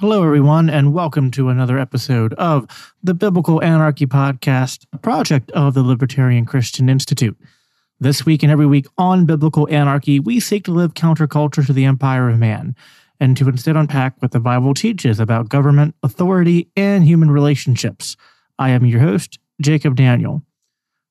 Hello, everyone, and welcome to another episode of the Biblical Anarchy Podcast, a project of the Libertarian Christian Institute. This week and every week on Biblical Anarchy, we seek to live counterculture to the empire of man and to instead unpack what the Bible teaches about government, authority, and human relationships. I am your host, Jacob Daniel.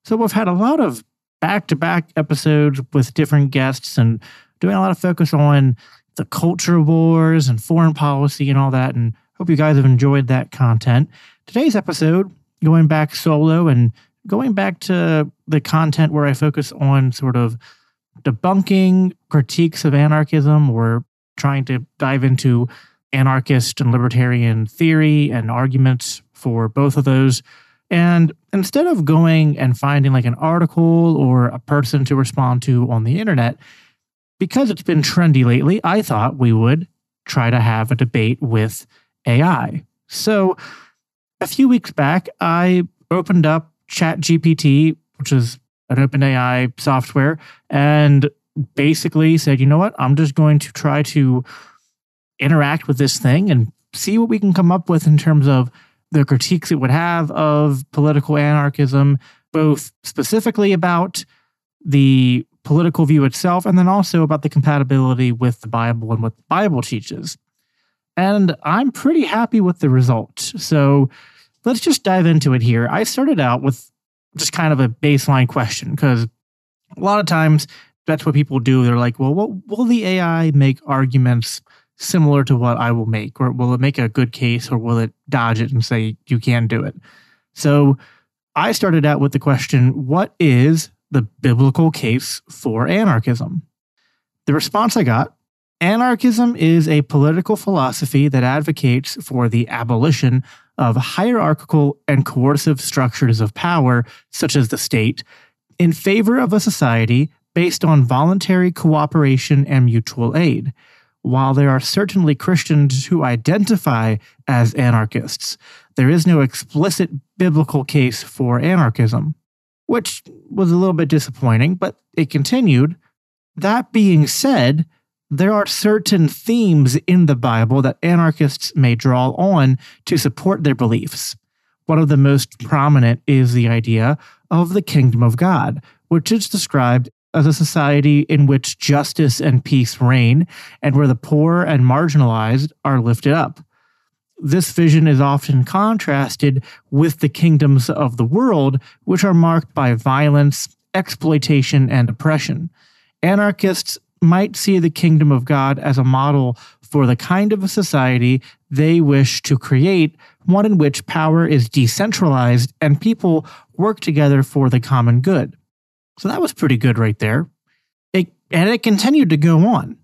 So, we've had a lot of back to back episodes with different guests and doing a lot of focus on the culture wars and foreign policy and all that. And hope you guys have enjoyed that content. Today's episode, going back solo and going back to the content where I focus on sort of debunking critiques of anarchism or trying to dive into anarchist and libertarian theory and arguments for both of those. And instead of going and finding like an article or a person to respond to on the internet, because it's been trendy lately, I thought we would try to have a debate with AI. So a few weeks back, I opened up ChatGPT, which is an OpenAI software, and basically said, you know what, I'm just going to try to interact with this thing and see what we can come up with in terms of the critiques it would have of political anarchism, both specifically about the political view itself, and then also about the compatibility with the Bible and what the Bible teaches. And I'm pretty happy with the result. So let's just dive into it here. I started out with just kind of a baseline question because a lot of times that's what people do. They're like, well, what, will the AI make arguments similar to what I will make? Or will it make a good case or will it dodge it and say you can do it? So I started out with the question what is the biblical case for anarchism. The response I got anarchism is a political philosophy that advocates for the abolition of hierarchical and coercive structures of power, such as the state, in favor of a society based on voluntary cooperation and mutual aid. While there are certainly Christians who identify as anarchists, there is no explicit biblical case for anarchism which was a little bit disappointing, but it continued. That being said, there are certain themes in the Bible that anarchists may draw on to support their beliefs. One of the most prominent is the idea of the kingdom of God, which is described as a society in which justice and peace reign and where the poor and marginalized are lifted up. This vision is often contrasted with the kingdoms of the world, which are marked by violence, exploitation, and oppression. Anarchists might see the kingdom of God as a model for the kind of a society they wish to create, one in which power is decentralized and people work together for the common good. So that was pretty good right there. It, and it continued to go on.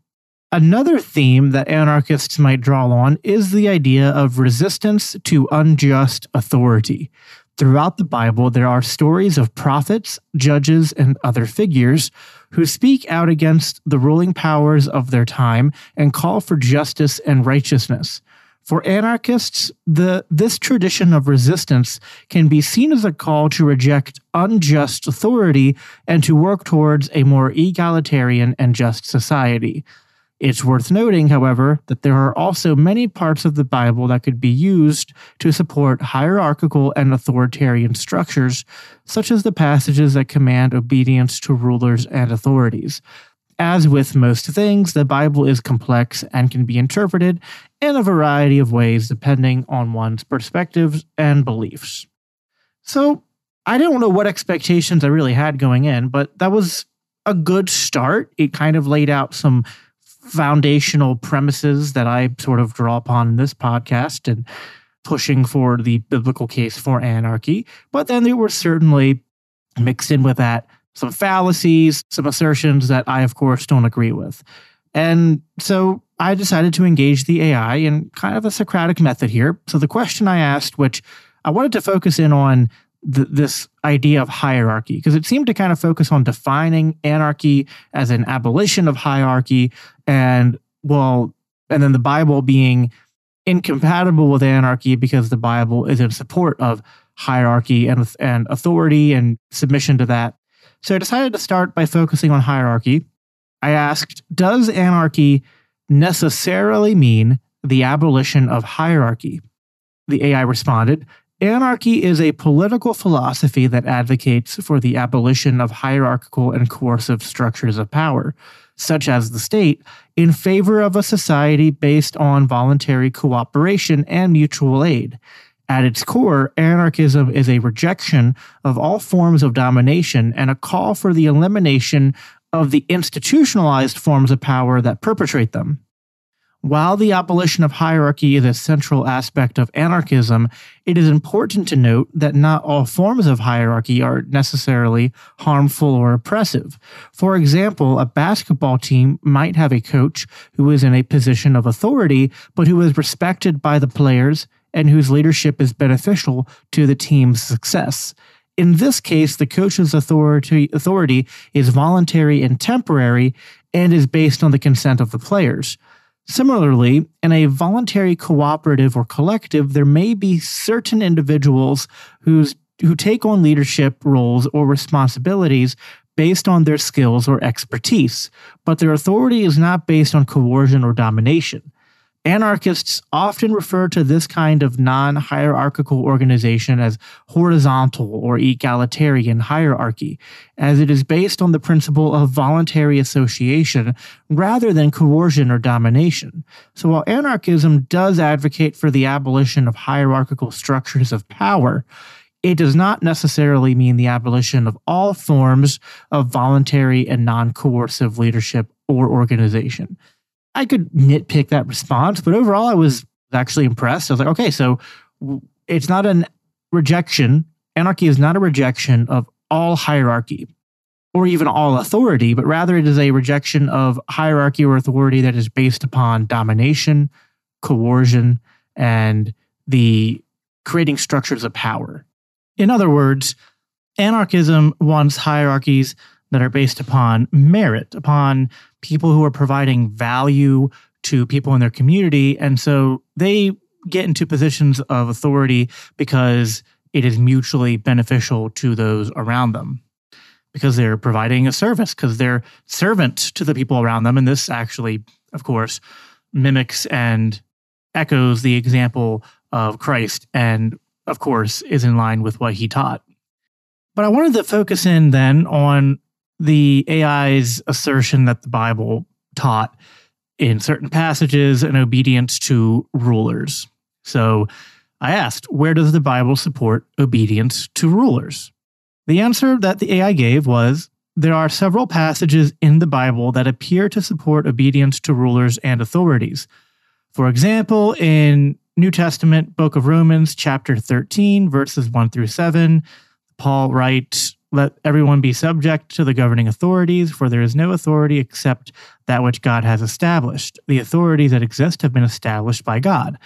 Another theme that anarchists might draw on is the idea of resistance to unjust authority. Throughout the Bible, there are stories of prophets, judges, and other figures who speak out against the ruling powers of their time and call for justice and righteousness. For anarchists, the, this tradition of resistance can be seen as a call to reject unjust authority and to work towards a more egalitarian and just society. It's worth noting, however, that there are also many parts of the Bible that could be used to support hierarchical and authoritarian structures, such as the passages that command obedience to rulers and authorities. As with most things, the Bible is complex and can be interpreted in a variety of ways depending on one's perspectives and beliefs. So, I don't know what expectations I really had going in, but that was a good start. It kind of laid out some foundational premises that I sort of draw upon in this podcast and pushing for the biblical case for anarchy. But then there were certainly mixed in with that some fallacies, some assertions that I, of course, don't agree with. And so I decided to engage the AI in kind of a Socratic method here. So the question I asked, which I wanted to focus in on th- this idea of hierarchy, because it seemed to kind of focus on defining anarchy as an abolition of hierarchy and, well, and then the Bible being incompatible with anarchy because the Bible is in support of hierarchy and, and authority and submission to that. So I decided to start by focusing on hierarchy. I asked, does anarchy necessarily mean the abolition of hierarchy? The AI responded, Anarchy is a political philosophy that advocates for the abolition of hierarchical and coercive structures of power, such as the state, in favor of a society based on voluntary cooperation and mutual aid. At its core, anarchism is a rejection of all forms of domination and a call for the elimination of the institutionalized forms of power that perpetrate them. While the abolition of hierarchy is a central aspect of anarchism, it is important to note that not all forms of hierarchy are necessarily harmful or oppressive. For example, a basketball team might have a coach who is in a position of authority, but who is respected by the players and whose leadership is beneficial to the team's success. In this case, the coach's authority, authority is voluntary and temporary and is based on the consent of the players. Similarly, in a voluntary cooperative or collective, there may be certain individuals whose who take on leadership roles or responsibilities based on their skills or expertise, but their authority is not based on coercion or domination. Anarchists often refer to this kind of non hierarchical organization as horizontal or egalitarian hierarchy, as it is based on the principle of voluntary association rather than coercion or domination. So while anarchism does advocate for the abolition of hierarchical structures of power, it does not necessarily mean the abolition of all forms of voluntary and non coercive leadership or organization. I could nitpick that response, but overall, I was actually impressed. I was like, okay, so it's not a rejection. Anarchy is not a rejection of all hierarchy or even all authority, but rather it is a rejection of hierarchy or authority that is based upon domination, coercion, and the creating structures of power. In other words, anarchism wants hierarchies that are based upon merit, upon people who are providing value to people in their community. And so they get into positions of authority because it is mutually beneficial to those around them. Because they're providing a service because they're servant to the people around them. And this actually of course mimics and echoes the example of Christ and of course is in line with what he taught. But I wanted to focus in then on the AI's assertion that the Bible taught in certain passages an obedience to rulers. So I asked, where does the Bible support obedience to rulers? The answer that the AI gave was there are several passages in the Bible that appear to support obedience to rulers and authorities. For example, in New Testament book of Romans chapter 13 verses 1 through 7, Paul writes, let everyone be subject to the governing authorities, for there is no authority except that which God has established. The authorities that exist have been established by God.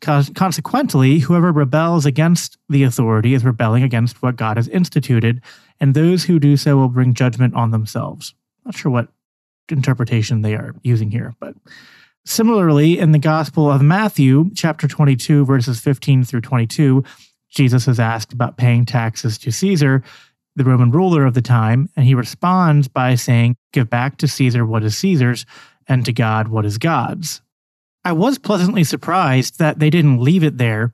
Consequently, whoever rebels against the authority is rebelling against what God has instituted, and those who do so will bring judgment on themselves. Not sure what interpretation they are using here, but similarly, in the Gospel of Matthew, chapter 22, verses 15 through 22, Jesus is asked about paying taxes to Caesar, the Roman ruler of the time, and he responds by saying, Give back to Caesar what is Caesar's, and to God what is God's. I was pleasantly surprised that they didn't leave it there.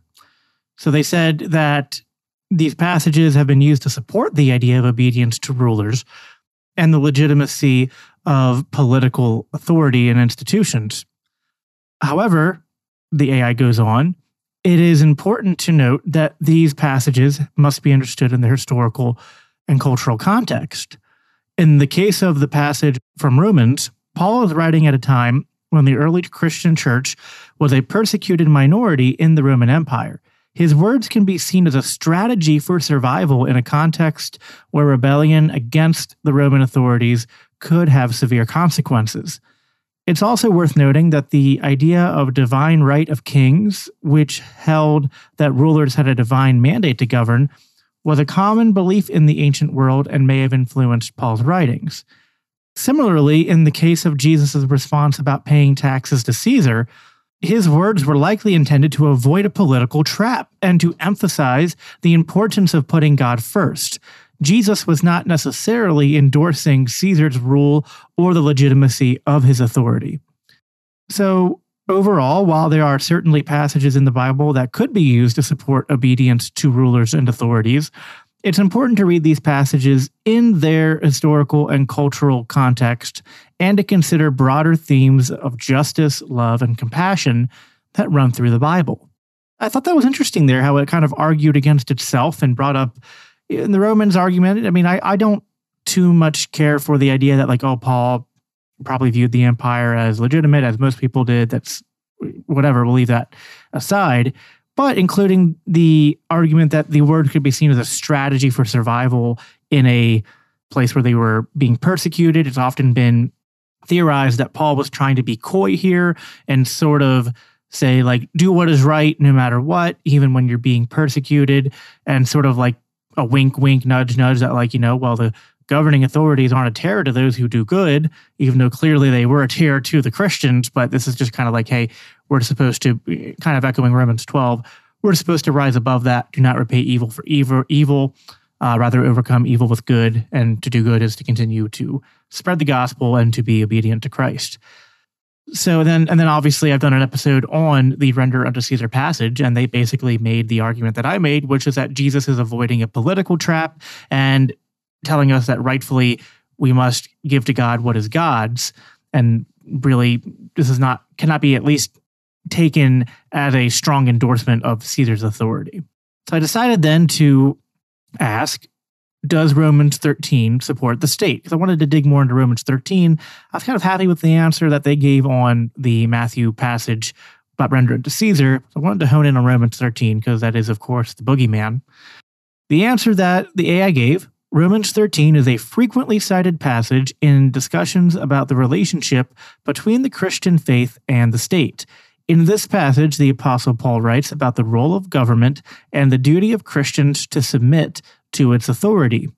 So they said that these passages have been used to support the idea of obedience to rulers and the legitimacy of political authority and institutions. However, the AI goes on, it is important to note that these passages must be understood in their historical and cultural context. In the case of the passage from Romans, Paul is writing at a time when the early Christian church was a persecuted minority in the Roman Empire. His words can be seen as a strategy for survival in a context where rebellion against the Roman authorities could have severe consequences. It's also worth noting that the idea of divine right of kings, which held that rulers had a divine mandate to govern, was a common belief in the ancient world and may have influenced Paul's writings. Similarly, in the case of Jesus' response about paying taxes to Caesar, his words were likely intended to avoid a political trap and to emphasize the importance of putting God first. Jesus was not necessarily endorsing Caesar's rule or the legitimacy of his authority. So, overall, while there are certainly passages in the Bible that could be used to support obedience to rulers and authorities, it's important to read these passages in their historical and cultural context and to consider broader themes of justice, love, and compassion that run through the Bible. I thought that was interesting there, how it kind of argued against itself and brought up in the Romans argument. I mean, I, I don't too much care for the idea that, like, oh, Paul probably viewed the empire as legitimate, as most people did. That's whatever, we'll leave that aside but including the argument that the word could be seen as a strategy for survival in a place where they were being persecuted. It's often been theorized that Paul was trying to be coy here and sort of say, like, do what is right no matter what, even when you're being persecuted, and sort of like a wink, wink, nudge, nudge that, like, you know, well, the governing authorities aren't a terror to those who do good, even though clearly they were a terror to the Christians. But this is just kind of like, hey, we're supposed to, kind of echoing Romans 12, we're supposed to rise above that. Do not repay evil for evil, evil uh, rather overcome evil with good. And to do good is to continue to spread the gospel and to be obedient to Christ. So then, and then obviously, I've done an episode on the render unto Caesar passage, and they basically made the argument that I made, which is that Jesus is avoiding a political trap and telling us that rightfully we must give to God what is God's. And really, this is not, cannot be at least taken as a strong endorsement of Caesar's authority. So I decided then to ask Does Romans 13 support the state? Because I wanted to dig more into Romans 13. I was kind of happy with the answer that they gave on the Matthew passage about rendering to Caesar. So I wanted to hone in on Romans 13 because that is, of course, the boogeyman. The answer that the AI gave Romans 13 is a frequently cited passage in discussions about the relationship between the Christian faith and the state. In this passage, the Apostle Paul writes about the role of government and the duty of Christians to submit to its authority.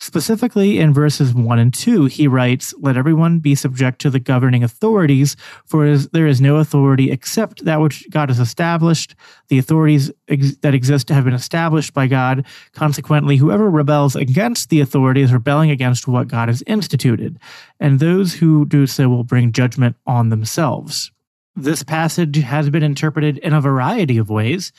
Specifically, in verses 1 and 2, he writes, Let everyone be subject to the governing authorities, for there is no authority except that which God has established. The authorities ex- that exist have been established by God. Consequently, whoever rebels against the authority is rebelling against what God has instituted, and those who do so will bring judgment on themselves. This passage has been interpreted in a variety of ways,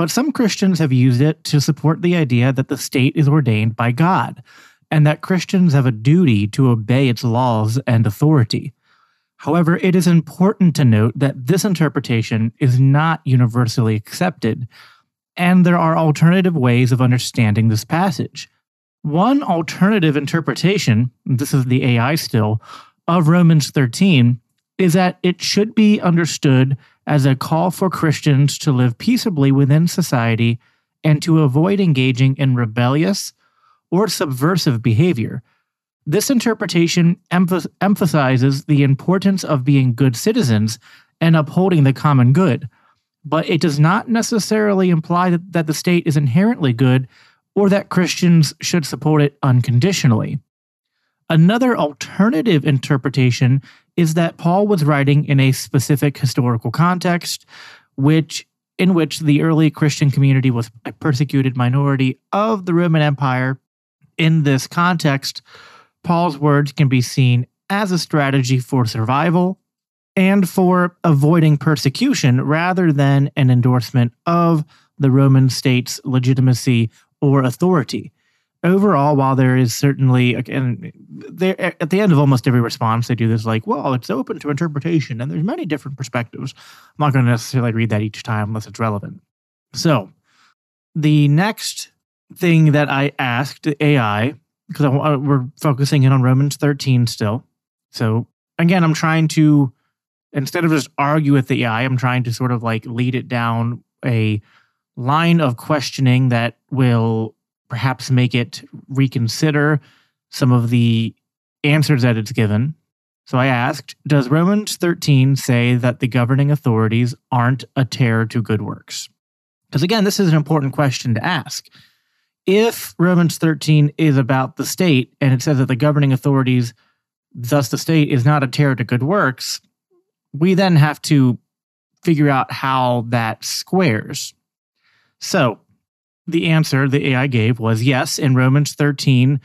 but some Christians have used it to support the idea that the state is ordained by God and that Christians have a duty to obey its laws and authority. However, it is important to note that this interpretation is not universally accepted, and there are alternative ways of understanding this passage. One alternative interpretation, this is the AI still, of Romans 13 is that it should be understood as a call for Christians to live peaceably within society and to avoid engaging in rebellious or subversive behavior. This interpretation emph- emphasizes the importance of being good citizens and upholding the common good, but it does not necessarily imply that, that the state is inherently good or that Christians should support it unconditionally. Another alternative interpretation is that Paul was writing in a specific historical context, which in which the early Christian community was a persecuted minority of the Roman Empire. In this context, Paul's words can be seen as a strategy for survival and for avoiding persecution rather than an endorsement of the Roman state's legitimacy or authority overall, while there is certainly, and there at the end of almost every response, they do this like, well, it's open to interpretation, and there's many different perspectives. I'm not going to necessarily read that each time unless it's relevant. So, the next thing that I asked AI, because we're focusing in on Romans 13 still. So, again, I'm trying to, instead of just argue with the AI, I'm trying to sort of like lead it down a line of questioning that will perhaps make it reconsider some of the answers that it's given. So I asked, does Romans 13 say that the governing authorities aren't a terror to good works? Because again, this is an important question to ask. If Romans 13 is about the state and it says that the governing authorities, thus the state, is not a terror to good works, we then have to figure out how that squares. So the answer the AI gave was yes, in Romans 13,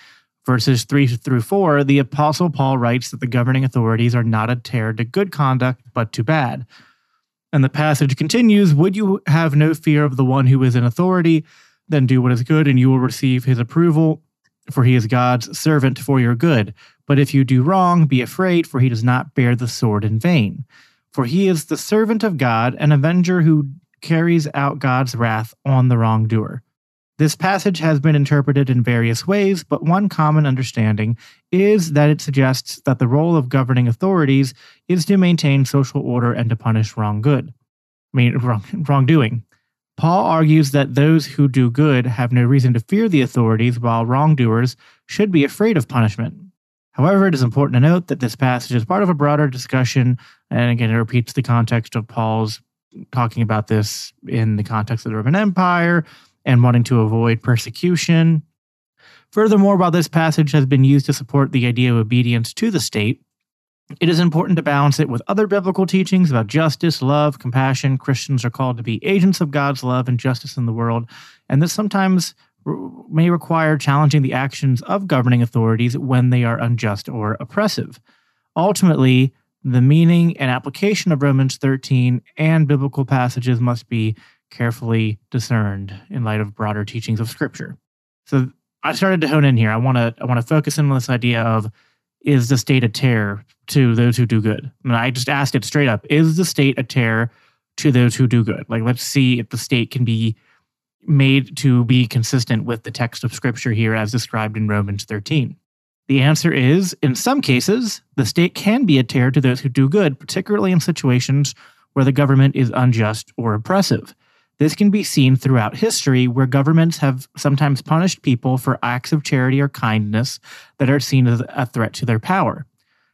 verses 3 through 4, the Apostle Paul writes that the governing authorities are not a terror to good conduct, but to bad. And the passage continues Would you have no fear of the one who is in authority? Then do what is good, and you will receive his approval, for he is God's servant for your good. But if you do wrong, be afraid, for he does not bear the sword in vain. For he is the servant of God, an avenger who carries out God's wrath on the wrongdoer. This passage has been interpreted in various ways, but one common understanding is that it suggests that the role of governing authorities is to maintain social order and to punish wrong good. I mean, wrong, wrongdoing. Paul argues that those who do good have no reason to fear the authorities, while wrongdoers should be afraid of punishment. However, it is important to note that this passage is part of a broader discussion, and again, it repeats the context of Paul's talking about this in the context of the Roman Empire and wanting to avoid persecution. Furthermore, while this passage has been used to support the idea of obedience to the state, it is important to balance it with other biblical teachings about justice, love, compassion. Christians are called to be agents of God's love and justice in the world, and this sometimes may require challenging the actions of governing authorities when they are unjust or oppressive. Ultimately, the meaning and application of Romans 13 and biblical passages must be carefully discerned in light of broader teachings of scripture. So I started to hone in here. I want to I want to focus in on this idea of is the state a terror to those who do good? I, And I just asked it straight up: Is the state a terror to those who do good? Like, let's see if the state can be made to be consistent with the text of scripture here as described in Romans 13. The answer is, in some cases, the state can be a terror to those who do good, particularly in situations where the government is unjust or oppressive. This can be seen throughout history where governments have sometimes punished people for acts of charity or kindness that are seen as a threat to their power.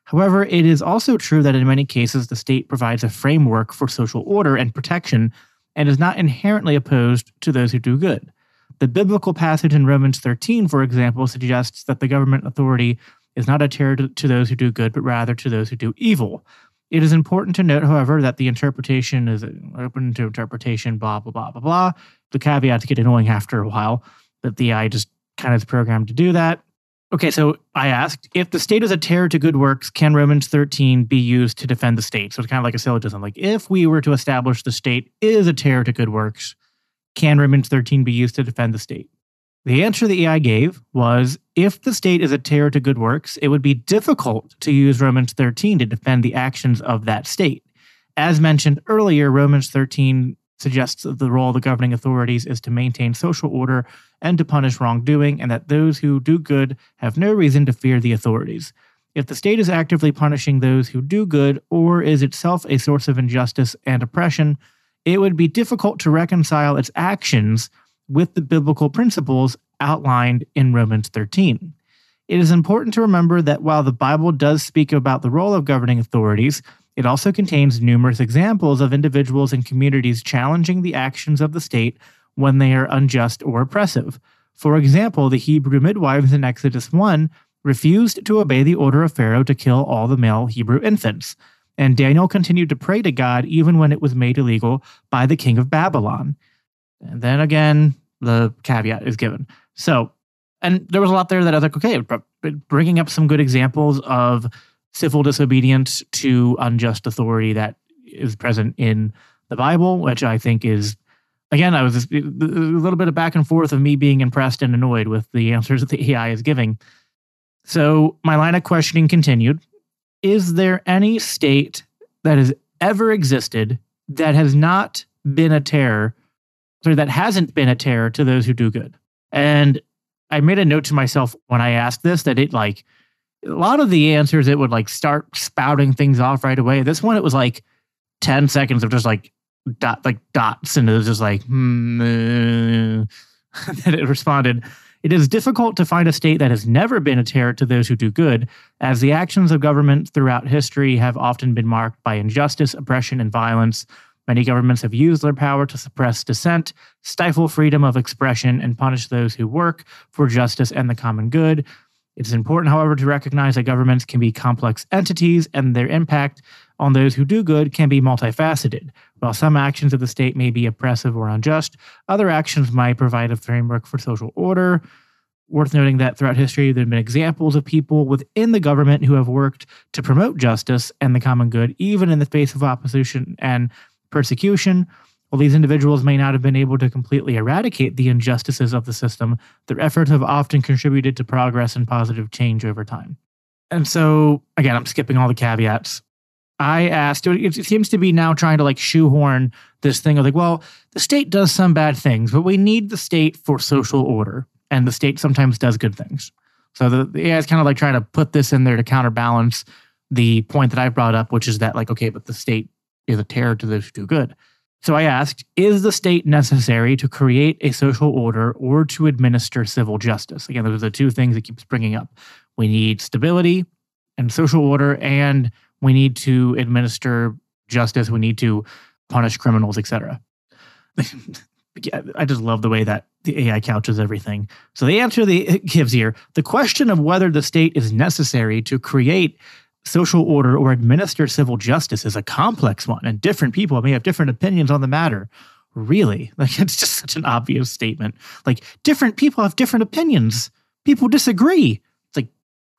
However, it is also true that in many cases the state provides a framework for social order and protection and is not inherently opposed to those who do good. The biblical passage in Romans 13, for example, suggests that the government authority is not a terror to, to those who do good, but rather to those who do evil. It is important to note, however, that the interpretation is open to interpretation, blah, blah, blah, blah, blah. The caveats get annoying after a while, that the AI just kind of is programmed to do that. Okay, so I asked if the state is a terror to good works, can Romans 13 be used to defend the state? So it's kind of like a syllogism. Like if we were to establish the state is a terror to good works, can Romans 13 be used to defend the state? The answer the AI gave was if the state is a terror to good works, it would be difficult to use Romans 13 to defend the actions of that state. As mentioned earlier, Romans 13 suggests that the role of the governing authorities is to maintain social order and to punish wrongdoing, and that those who do good have no reason to fear the authorities. If the state is actively punishing those who do good, or is itself a source of injustice and oppression, it would be difficult to reconcile its actions with the biblical principles outlined in Romans 13. It is important to remember that while the Bible does speak about the role of governing authorities, it also contains numerous examples of individuals and communities challenging the actions of the state when they are unjust or oppressive. For example, the Hebrew midwives in Exodus 1 refused to obey the order of Pharaoh to kill all the male Hebrew infants, and Daniel continued to pray to God even when it was made illegal by the king of Babylon. And then again, the caveat is given. So, and there was a lot there that I was like, okay, bringing up some good examples of civil disobedience to unjust authority that is present in the Bible, which I think is, again, I was just, a little bit of back and forth of me being impressed and annoyed with the answers that the AI is giving. So my line of questioning continued. Is there any state that has ever existed that has not been a terror sorry, that hasn't been a terror to those who do good. And I made a note to myself when I asked this that it like a lot of the answers it would like start spouting things off right away. This one it was like 10 seconds of just like dot like dots and it was just like hmm, that it responded It is difficult to find a state that has never been a terror to those who do good, as the actions of government throughout history have often been marked by injustice, oppression, and violence. Many governments have used their power to suppress dissent, stifle freedom of expression, and punish those who work for justice and the common good. It is important, however, to recognize that governments can be complex entities and their impact on those who do good can be multifaceted. While some actions of the state may be oppressive or unjust, other actions might provide a framework for social order. Worth noting that throughout history, there have been examples of people within the government who have worked to promote justice and the common good, even in the face of opposition and persecution. While these individuals may not have been able to completely eradicate the injustices of the system, their efforts have often contributed to progress and positive change over time. And so, again, I'm skipping all the caveats. I asked, it seems to be now trying to like shoehorn this thing of like, well, the state does some bad things, but we need the state for social order. And the state sometimes does good things. So the, the AI is kind of like trying to put this in there to counterbalance the point that I brought up, which is that like, okay, but the state is a terror to those who do good. So I asked, is the state necessary to create a social order or to administer civil justice? Again, those are the two things it keeps bringing up. We need stability and social order, and we need to administer justice. We need to punish criminals, etc. I just love the way that the AI couches everything. So the answer that it gives here, the question of whether the state is necessary to create social order or administer civil justice is a complex one, and different people may have different opinions on the matter. Really? Like it's just such an obvious statement. Like different people have different opinions. People disagree. It's like,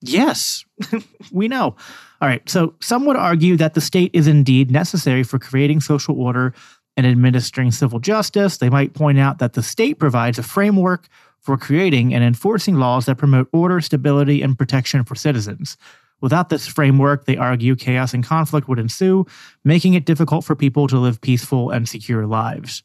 yes, we know. All right. So some would argue that the state is indeed necessary for creating social order and administering civil justice. They might point out that the state provides a framework for creating and enforcing laws that promote order, stability, and protection for citizens. Without this framework, they argue chaos and conflict would ensue, making it difficult for people to live peaceful and secure lives.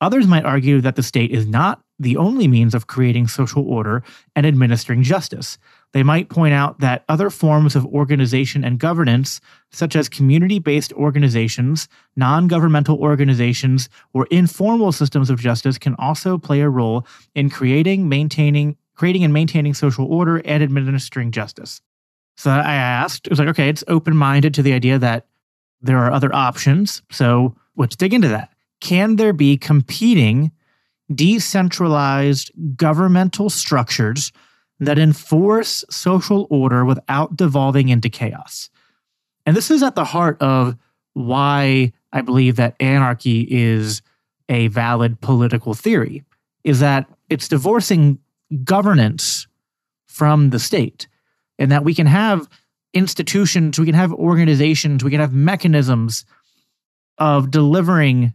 Others might argue that the state is not the only means of creating social order and administering justice. They might point out that other forms of organization and governance, such as community based organizations, non governmental organizations, or informal systems of justice, can also play a role in creating, maintaining, creating and maintaining social order and administering justice. So I asked, it was like, okay, it's open minded to the idea that there are other options. So let's dig into that. Can there be competing, decentralized governmental structures that enforce social order without devolving into chaos. And this is at the heart of why I believe that anarchy is a valid political theory is that it's divorcing governance from the state and that we can have institutions, we can have organizations, we can have mechanisms of delivering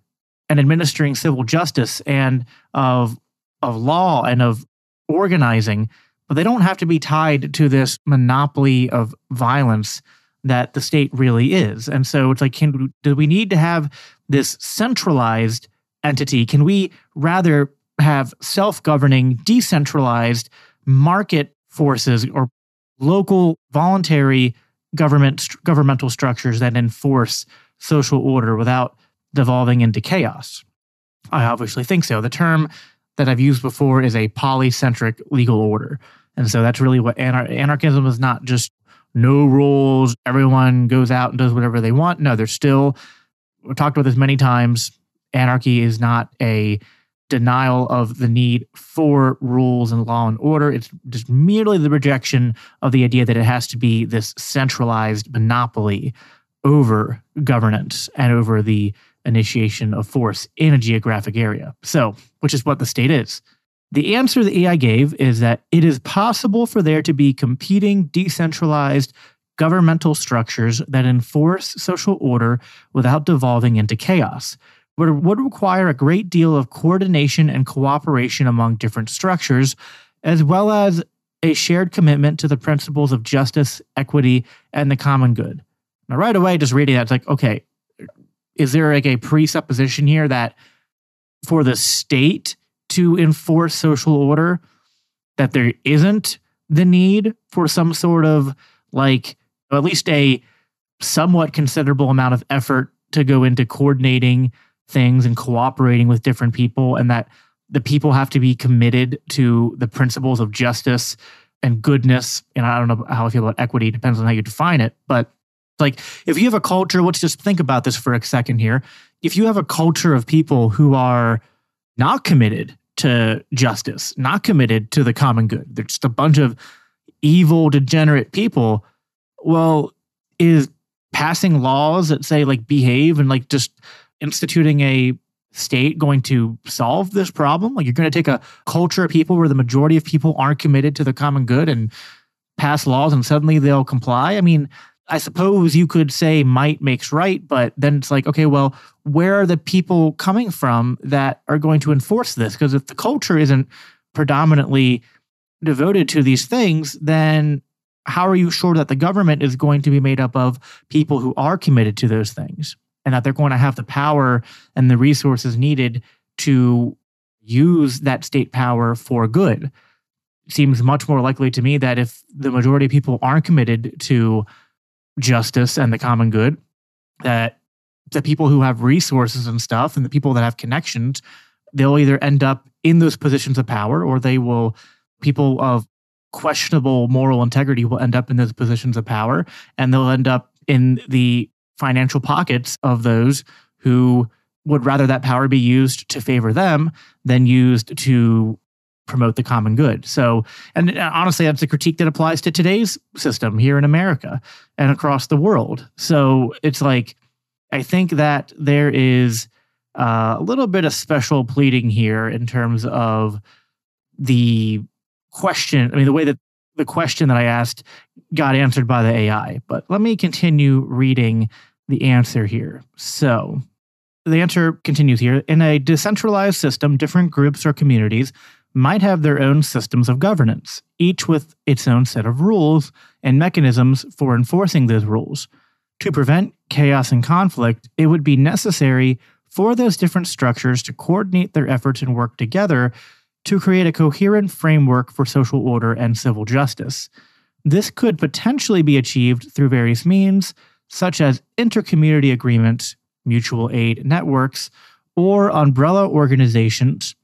and administering civil justice and of of law and of organizing but they don't have to be tied to this monopoly of violence that the state really is. And so it's like, can do we need to have this centralized entity? Can we rather have self-governing, decentralized market forces or local voluntary government governmental structures that enforce social order without devolving into chaos? I obviously think so. The term that I've used before is a polycentric legal order. And so that's really what anar- anarchism is not just no rules, everyone goes out and does whatever they want. No, there's still, we've talked about this many times. Anarchy is not a denial of the need for rules and law and order. It's just merely the rejection of the idea that it has to be this centralized monopoly over governance and over the initiation of force in a geographic area. So, which is what the state is. The answer the AI gave is that it is possible for there to be competing, decentralized governmental structures that enforce social order without devolving into chaos, it would require a great deal of coordination and cooperation among different structures, as well as a shared commitment to the principles of justice, equity, and the common good. Now, right away, just reading that, it's like, okay, is there like a presupposition here that for the state to enforce social order that there isn't the need for some sort of like at least a somewhat considerable amount of effort to go into coordinating things and cooperating with different people and that the people have to be committed to the principles of justice and goodness. And I don't know how I feel about equity, depends on how you define it. But like if you have a culture, let's just think about this for a second here. If you have a culture of people who are not committed to justice, not committed to the common good, they're just a bunch of evil, degenerate people. Well, is passing laws that say like behave and like just instituting a state going to solve this problem? Like you're going to take a culture of people where the majority of people aren't committed to the common good and pass laws and suddenly they'll comply? I mean, I suppose you could say might makes right, but then it's like, okay, well, where are the people coming from that are going to enforce this? Because if the culture isn't predominantly devoted to these things, then how are you sure that the government is going to be made up of people who are committed to those things and that they're going to have the power and the resources needed to use that state power for good? Seems much more likely to me that if the majority of people aren't committed to justice and the common good, that the people who have resources and stuff and the people that have connections, they'll either end up in those positions of power or they will, people of questionable moral integrity will end up in those positions of power and they'll end up in the financial pockets of those who would rather that power be used to favor them than used to promote the common good. So, and honestly, that's a critique that applies to today's system here in America and across the world. So it's like, I think that there is uh, a little bit of special pleading here in terms of the question. I mean, the way that the question that I asked got answered by the AI. But let me continue reading the answer here. So, the answer continues here. In a decentralized system, different groups or communities might have their own systems of governance, each with its own set of rules and mechanisms for enforcing those rules. To prevent chaos and conflict, it would be necessary for those different structures to coordinate their efforts and work together to create a coherent framework for social order and civil justice. This could potentially be achieved through various means, such as intercommunity agreements, mutual aid networks, or umbrella organizations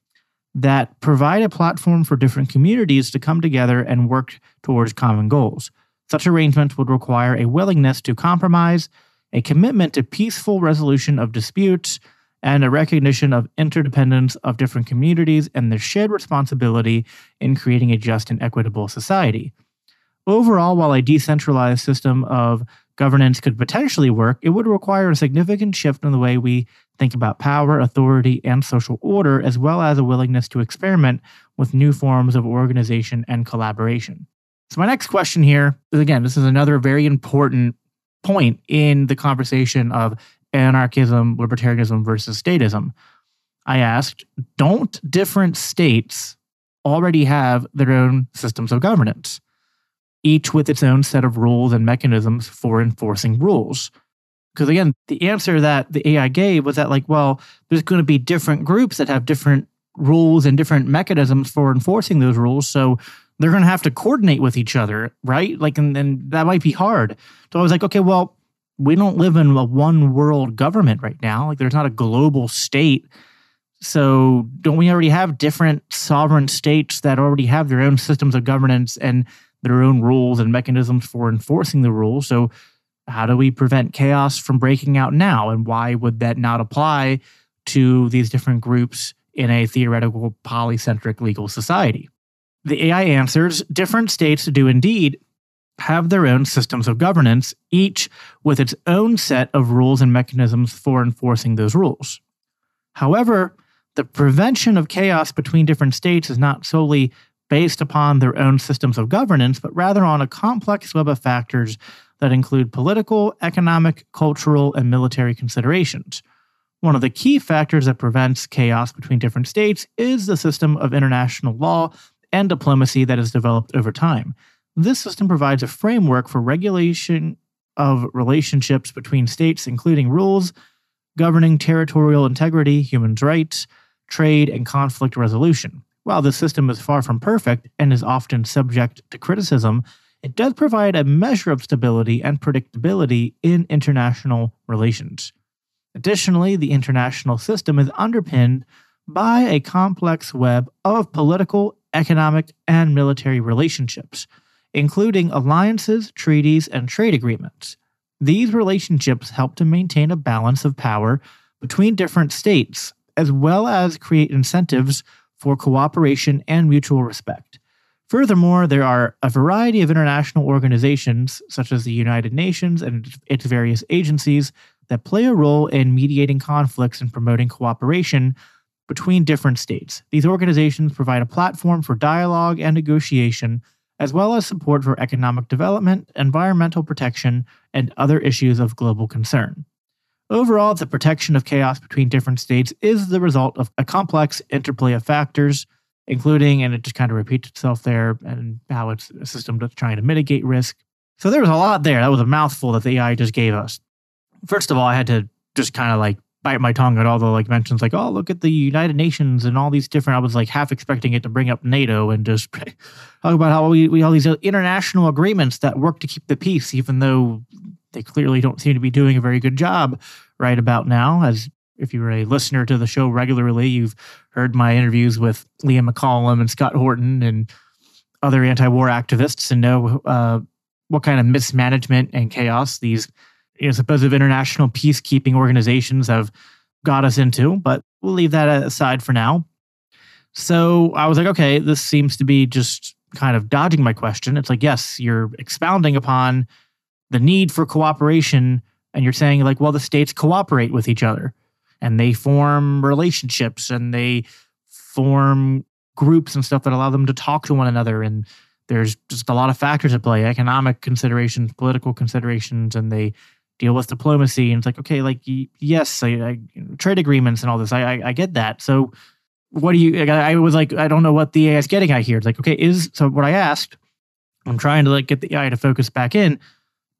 that provide a platform for different communities to come together and work towards common goals. Such arrangements would require a willingness to compromise, a commitment to peaceful resolution of disputes, and a recognition of interdependence of different communities and their shared responsibility in creating a just and equitable society. Overall, while a decentralized system of governance could potentially work, it would require a significant shift in the way we think about power, authority, and social order, as well as a willingness to experiment with new forms of organization and collaboration. So, my next question here is again, this is another very important point in the conversation of anarchism, libertarianism versus statism. I asked, don't different states already have their own systems of governance, each with its own set of rules and mechanisms for enforcing rules? Because again, the answer that the AI gave was that, like, well, there's going to be different groups that have different rules and different mechanisms for enforcing those rules. So they're going to have to coordinate with each other, right? Like, and, then that might be hard. So I was like, okay, well, we don't live in a one world government right now. Like there's not a global state. So don't we already have different sovereign states that already have their own systems of governance and their own rules and mechanisms for enforcing the rules? So how do we prevent chaos from breaking out now? And why would that not apply to these different groups in a theoretical polycentric legal society? The AI answers different states do indeed have their own systems of governance, each with its own set of rules and mechanisms for enforcing those rules. However, the prevention of chaos between different states is not solely based upon their own systems of governance, but rather on a complex web of factors that include political, economic, cultural, and military considerations. One of the key factors that prevents chaos between different states is the system of international law and diplomacy that has developed over time. This system provides a framework for regulation of relationships between states, including rules governing territorial integrity, human rights, trade, and conflict resolution. While the system is far from perfect and is often subject to criticism, it does provide a measure of stability and predictability in international relations. Additionally, the international system is underpinned by a complex web of political, economic, and military relationships, including alliances, treaties, and trade agreements. These relationships help to maintain a balance of power between different states, as well as create incentives for cooperation and mutual respect. Furthermore, there are a variety of international organizations, such as the United Nations and its various agencies, that play a role in mediating conflicts and promoting cooperation between different states. These organizations provide a platform for dialogue and negotiation, as well as support for economic development, environmental protection, and other issues of global concern. Overall, the protection of chaos between different states is the result of a complex interplay of factors including, and it just kind of repeats itself there, and how it's a system that's trying to mitigate risk. So there was a lot there. That was a mouthful that the AI just gave us. First of all, I had to just kind of like bite my tongue at all the like mentions, like, oh, look at the United Nations and all these different. I was like half expecting it to bring up NATO and just talk about how we, we all these international agreements that work to keep the peace, even though they clearly don't seem to be doing a very good job right about now, as if you're a listener to the show regularly, you've heard my interviews with Liam McCallum and Scott Horton and other anti-war activists and know uh, what kind of mismanagement and chaos these you know, supposed international peacekeeping organizations have got us into. But we'll leave that aside for now. So I was like, okay, this seems to be just kind of dodging my question. It's like, yes, you're expounding upon the need for cooperation, and you're saying like, well, the states cooperate with each other and they form relationships and they form groups and stuff that allow them to talk to one another and there's just a lot of factors at play economic considerations political considerations and they deal with diplomacy and it's like okay like yes I, I, trade agreements and all this I, I, I get that. So what do you I was like I don't know what the AI is getting at here. It's like okay is so what I asked I'm trying to like get the AI to focus back in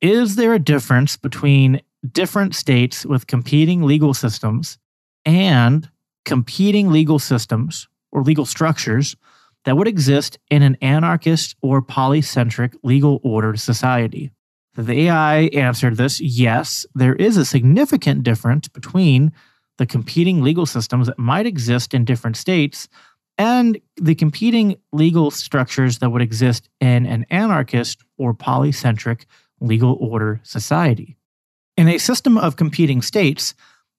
is there a difference between different states with competing legal systems and competing legal systems or legal structures that would exist in an anarchist or polycentric legal order society. The AI answered this yes, there is a significant difference between the competing legal systems that might exist in different states and the competing legal structures that would exist in an anarchist or polycentric legal order society. In a system of competing states,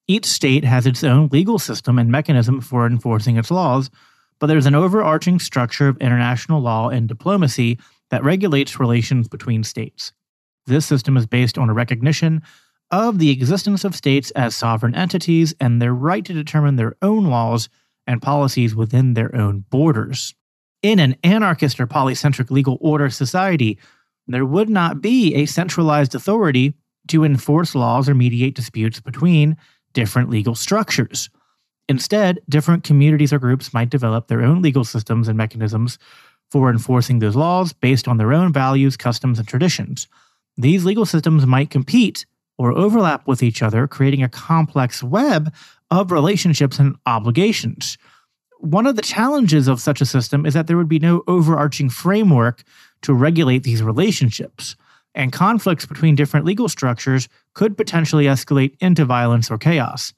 each state has its own legal system and mechanism for enforcing its laws, but there's an overarching structure of international law and diplomacy that regulates relations between states. This system is based on a recognition of the existence of states as sovereign entities and their right to determine their own laws and policies within their own borders. In an anarchist or polycentric legal order society, there would not be a centralized authority to enforce laws or mediate disputes between different legal structures. Instead, different communities or groups might develop their own legal systems and mechanisms for enforcing those laws based on their own values, customs, and traditions. These legal systems might compete or overlap with each other, creating a complex web of relationships and obligations. One of the challenges of such a system is that there would be no overarching framework to regulate these relationships and conflicts between different legal structures could potentially escalate into violence or chaos.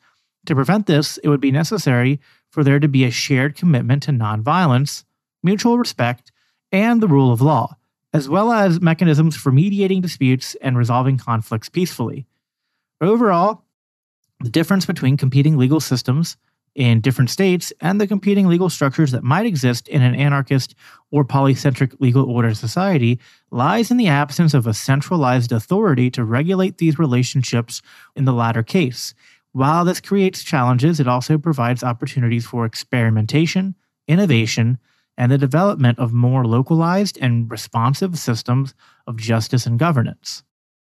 To prevent this, it would be necessary for there to be a shared commitment to nonviolence, mutual respect, and the rule of law, as well as mechanisms for mediating disputes and resolving conflicts peacefully. Overall, the difference between competing legal systems in different states and the competing legal structures that might exist in an anarchist or polycentric legal order society lies in the absence of a centralized authority to regulate these relationships in the latter case. While this creates challenges, it also provides opportunities for experimentation, innovation, and the development of more localized and responsive systems of justice and governance.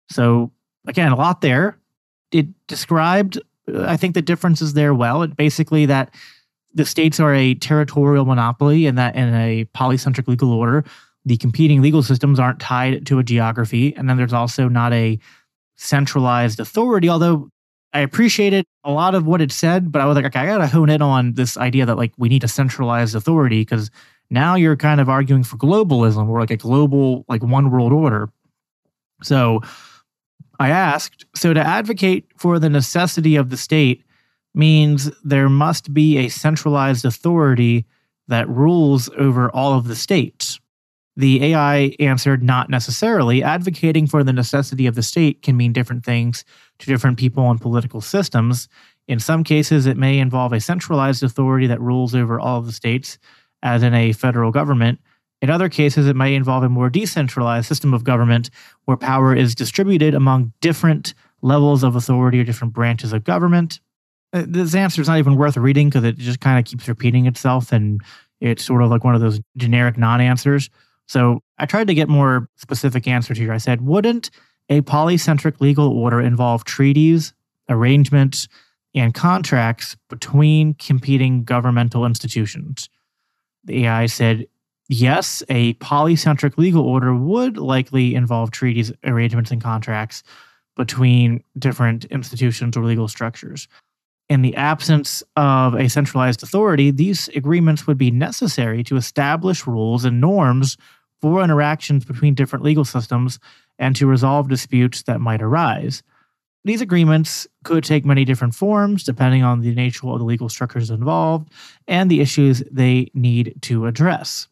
So, again, a lot there. It described I think the difference is there well. It basically that the states are a territorial monopoly and that in a polycentric legal order, the competing legal systems aren't tied to a geography. And then there's also not a centralized authority, although I appreciated a lot of what it said, but I was like, okay, I gotta hone in on this idea that like we need a centralized authority because now you're kind of arguing for globalism or like a global, like one world order. So I asked, so to advocate for the necessity of the state means there must be a centralized authority that rules over all of the states. The AI answered not necessarily. Advocating for the necessity of the state can mean different things to different people and political systems. In some cases, it may involve a centralized authority that rules over all of the states, as in a federal government. In other cases, it might involve a more decentralized system of government where power is distributed among different levels of authority or different branches of government. Uh, this answer is not even worth reading because it just kind of keeps repeating itself and it's sort of like one of those generic non answers. So I tried to get more specific answers here. I said, wouldn't a polycentric legal order involve treaties, arrangements, and contracts between competing governmental institutions? The AI said, yes, a polycentric legal order would likely involve treaties, arrangements, and contracts between different institutions or legal structures. In the absence of a centralized authority, these agreements would be necessary to establish rules and norms for interactions between different legal systems and to resolve disputes that might arise. These agreements could take many different forms depending on the nature of the legal structures involved and the issues they need to address.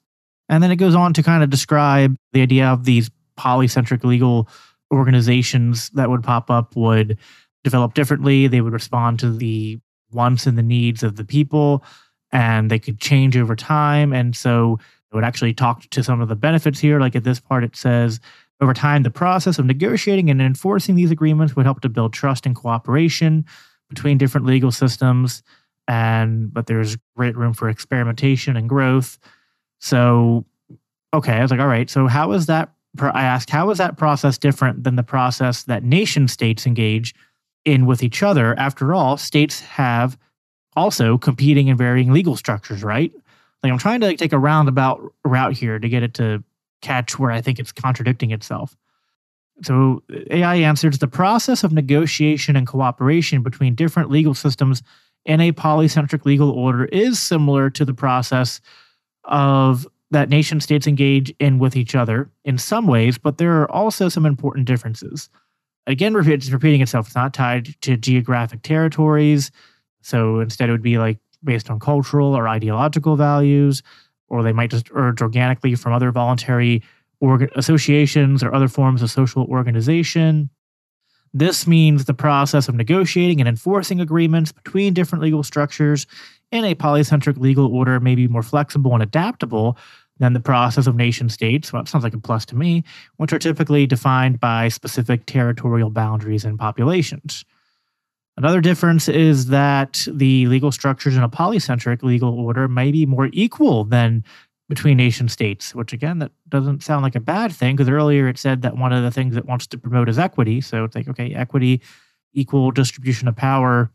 And then it goes on to kind of describe the idea of these polycentric legal organizations that would pop up would develop differently. They would respond to the wants and the needs of the people, and they could change over time. And so it would actually talk to some of the benefits here. Like at this part, it says, over time, the process of negotiating and enforcing these agreements would help to build trust and cooperation between different legal systems. And but there's great room for experimentation and growth. So, okay, I was like, all right. So how is that? I asked, how is that process different than the process that nation states engage in with each other? After all, states have also competing and varying legal structures, right? Like I'm trying to like, take a roundabout route here to get it to catch where I think it's contradicting itself. So AI answers the process of negotiation and cooperation between different legal systems in a polycentric legal order is similar to the process of that nation states engage in with each other in some ways, but there are also some important differences. Again, it's repeating itself. It's not tied to geographic territories. So instead, it would be like based on cultural or ideological values or they might just emerge organically from other voluntary org- associations or other forms of social organization. This means the process of negotiating and enforcing agreements between different legal structures in a polycentric legal order may be more flexible and adaptable than the process of nation states. Well, it sounds like a plus to me, which are typically defined by specific territorial boundaries and populations. Another difference is that the legal structures in a polycentric legal order may be more equal than between nation states, which again, that doesn't sound like a bad thing because earlier it said that one of the things it wants to promote is equity. So it's like, okay, equity, equal distribution of power.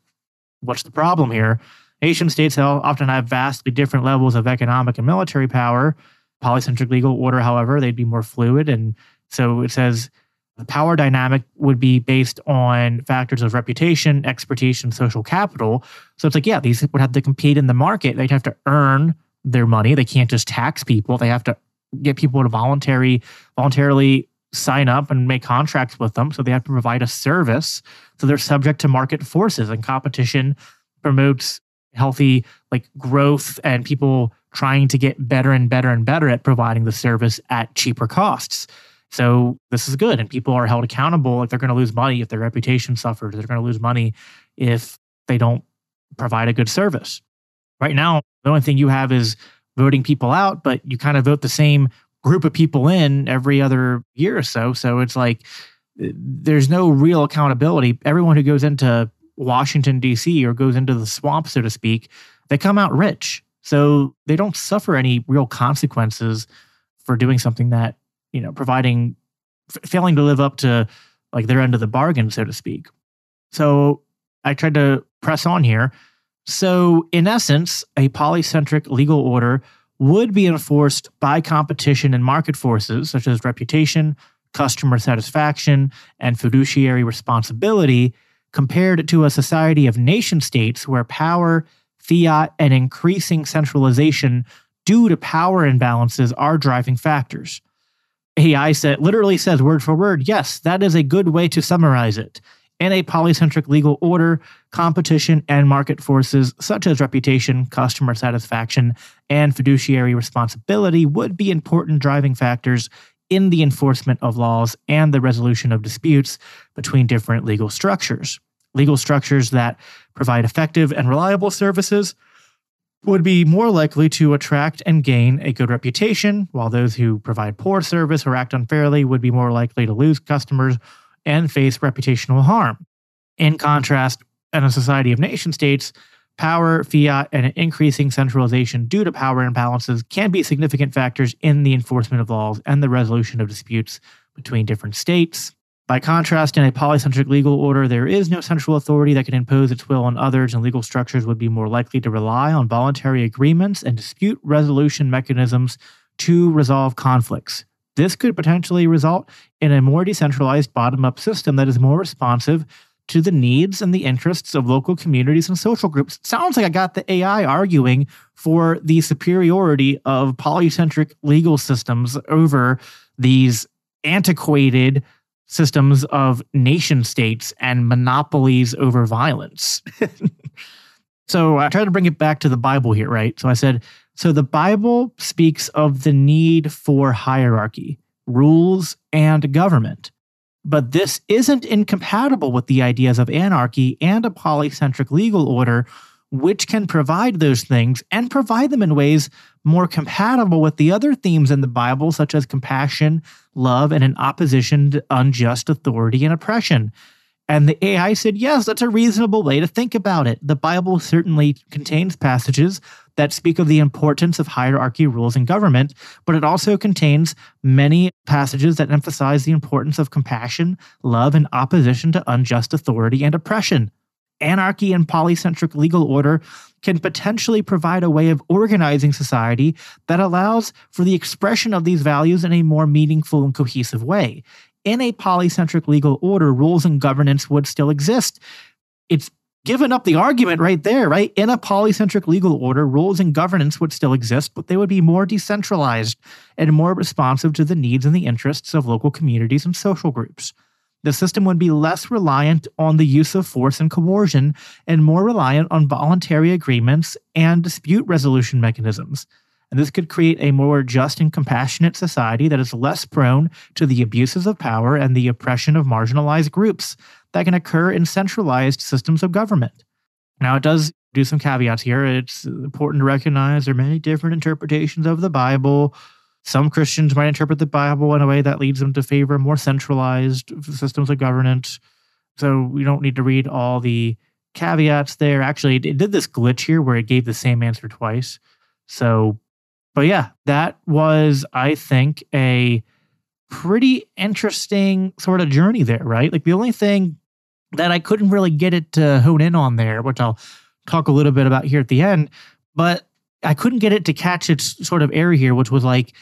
What's the problem here? Nation states often have vastly different levels of economic and military power. Polycentric legal order, however, they'd be more fluid. And so it says the power dynamic would be based on factors of reputation, expertise, and social capital. So it's like, yeah, these would have to compete in the market. They'd have to earn their money. They can't just tax people. They have to get people to voluntary, voluntarily sign up and make contracts with them. So they have to provide a service. So they're subject to market forces and competition promotes healthy like growth and people trying to get better and better and better at providing the service at cheaper costs. So this is good. And people are held accountable if they're going to lose money, if their reputation suffers, they're going to lose money if they don't provide a good service. Right now, the only thing you have is voting people out, but you kind of vote the same group of people in every other year or so. So it's like eh, there's no real accountability. Everyone who goes into Washington, D.C., or goes into the swamp, so to speak, they come out rich. So they don't suffer any real consequences for doing something that you know, providing, f- failing to live up to like their end of the bargain, so to speak. So I tried to press on here. So, in essence, a polycentric legal order would be enforced by competition and market forces such as reputation, customer satisfaction, and fiduciary responsibility compared to a society of nation states where power, fiat, and increasing centralization due to power imbalances are driving factors. AI said literally says word for word, yes, that is a good way to summarize it. In a polycentric legal order, competition and market forces such as reputation, customer satisfaction, and fiduciary responsibility would be important driving factors in the enforcement of laws and the resolution of disputes between different legal structures. Legal structures that provide effective and reliable services would be more likely to attract and gain a good reputation, while those who provide poor service or act unfairly would be more likely to lose customers and face reputational harm. In contrast, in a society of nation states, power, fiat, and an increasing centralization due to power imbalances can be significant factors in the enforcement of laws and the resolution of disputes between different states. By contrast, in a polycentric legal order, there is no central authority that can impose its will on others, and legal structures would be more likely to rely on voluntary agreements and dispute resolution mechanisms to resolve conflicts. This could potentially result in a more decentralized bottom up system that is more responsive to the needs and the interests of local communities and social groups. Sounds like I got the AI arguing for the superiority of polycentric legal systems over these antiquated systems of nation states and monopolies over violence. so I tried to bring it back to the Bible here, right? So I said, so the Bible speaks of the need for hierarchy, rules, and government. But this isn't incompatible with the ideas of anarchy and a polycentric legal order, which can provide those things and provide them in ways more compatible with the other themes in the Bible, such as compassion, love, and an opposition to unjust authority and oppression. And the AI said, yes, that's a reasonable way to think about it. The Bible certainly contains passages that speak of the importance of hierarchy, rules, and government, but it also contains many passages that emphasize the importance of compassion, love, and opposition to unjust authority and oppression. Anarchy and polycentric legal order can potentially provide a way of organizing society that allows for the expression of these values in a more meaningful and cohesive way. In a polycentric legal order, rules and governance would still exist. It's given up the argument right there, right? In a polycentric legal order, rules and governance would still exist, but they would be more decentralized and more responsive to the needs and the interests of local communities and social groups the system would be less reliant on the use of force and coercion and more reliant on voluntary agreements and dispute resolution mechanisms. And this could create a more just and compassionate society that is less prone to the abuses of power and the oppression of marginalized groups that can occur in centralized systems of government. Now, it does do some caveats here. It's important to recognize there are many different interpretations of the Bible. Some Christians might interpret the Bible in a way that leads them to favor more centralized systems of governance. So we don't need to read all the caveats there. Actually, it did this glitch here where it gave the same answer twice. So, but yeah, that was, I think, a pretty interesting sort of journey there, right? Like the only thing that I couldn't really get it to hone in on there, which I'll talk a little bit about here at the end, but I couldn't get it to catch its sort of error here, which was like,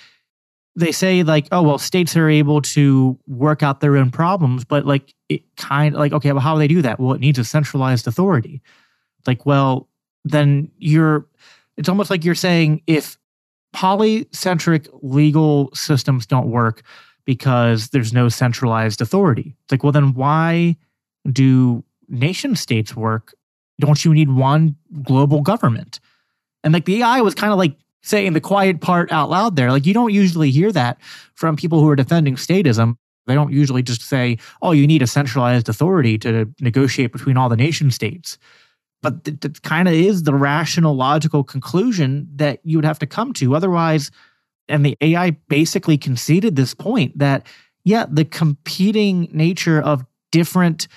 they say like, oh well, states are able to work out their own problems, but like it kind of like okay, well, how do they do that? Well, it needs a centralized authority. Like, well, then you're. It's almost like you're saying if polycentric legal systems don't work because there's no centralized authority. It's like, well, then why do nation states work? Don't you need one global government? And like the AI was kind of like saying the quiet part out loud there. Like you don't usually hear that from people who are defending statism. They don't usually just say, oh, you need a centralized authority to negotiate between all the nation states. But that kind of is the rational, logical conclusion that you would have to come to. Otherwise, and the AI basically conceded this point that, yeah, the competing nature of different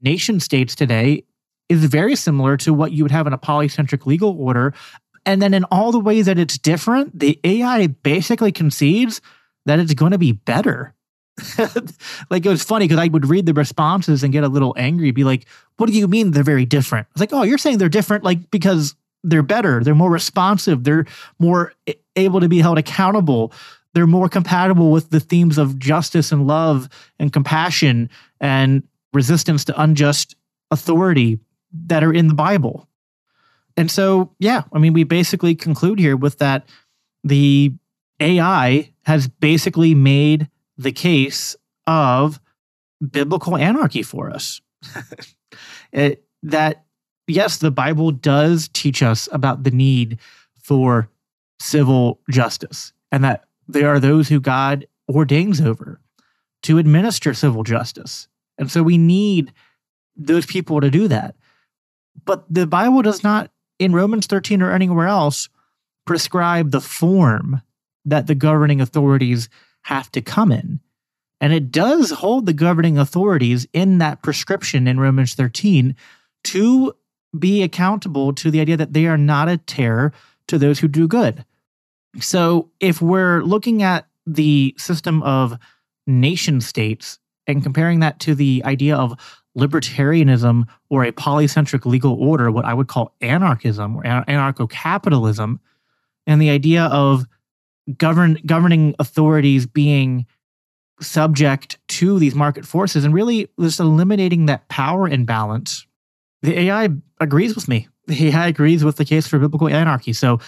nation states today is very similar to what you would have in a polycentric legal order and then in all the ways that it's different, the AI basically concedes that it's going to be better. like it was funny because I would read the responses and get a little angry, be like, what do you mean they're very different? It's like, oh, you're saying they're different, like because they're better, they're more responsive, they're more able to be held accountable, they're more compatible with the themes of justice and love and compassion and resistance to unjust authority that are in the Bible. And so, yeah, I mean, we basically conclude here with that the AI has basically made the case of biblical anarchy for us. it, that yes, the Bible does teach us about the need for civil justice and that there are those who God ordains over to administer civil justice. And so we need those people to do that. But the Bible does not, in Romans 13 or anywhere else, prescribe the form that the governing authorities have to come in. And it does hold the governing authorities in that prescription in Romans 13 to be accountable to the idea that they are not a terror to those who do good. So if we're looking at the system of nation states and comparing that to the idea of libertarianism or a polycentric legal order, what I would call anarchism or anarcho capitalism, and the idea of govern governing authorities being subject to these market forces and really just eliminating that power imbalance. The AI agrees with me. The AI agrees with the case for biblical anarchy. So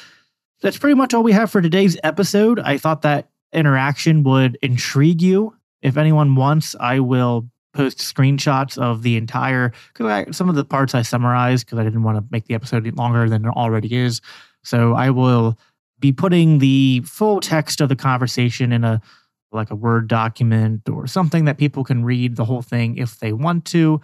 that's pretty much all we have for today's episode. I thought that interaction would intrigue you. If anyone wants, I will post screenshots of the entire because some of the parts I summarized because I didn't want to make the episode longer than it already is. So I will be putting the full text of the conversation in a like a Word document or something that people can read the whole thing if they want to.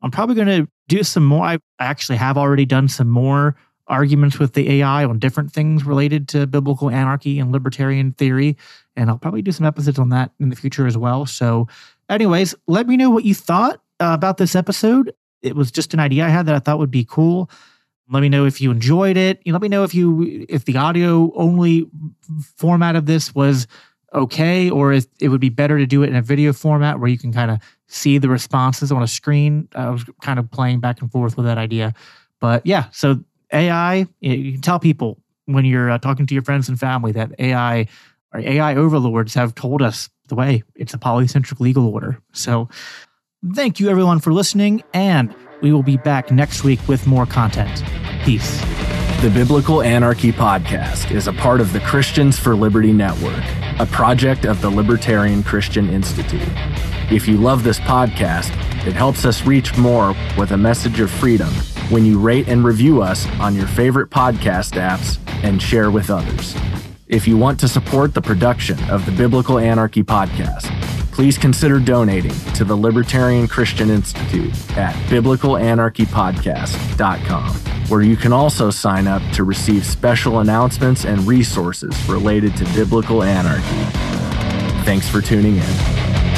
I'm probably going to do some more. I actually have already done some more arguments with the AI on different things related to biblical anarchy and libertarian theory. And I'll probably do some episodes on that in the future as well. So, anyways, let me know what you thought uh, about this episode. It was just an idea I had that I thought would be cool. Let me know if you enjoyed it. Let me know if you if the audio only format of this was okay, or if it would be better to do it in a video format where you can kind of see the responses on a screen. I was kind of playing back and forth with that idea, but yeah. So AI, you can tell people when you're uh, talking to your friends and family that AI or AI overlords have told us the way. It's a polycentric legal order. So thank you everyone for listening, and we will be back next week with more content. Peace. The Biblical Anarchy Podcast is a part of the Christians for Liberty Network, a project of the Libertarian Christian Institute. If you love this podcast, it helps us reach more with a message of freedom when you rate and review us on your favorite podcast apps and share with others. If you want to support the production of the Biblical Anarchy podcast, please consider donating to the Libertarian Christian Institute at biblicalanarchypodcast.com, where you can also sign up to receive special announcements and resources related to biblical anarchy. Thanks for tuning in.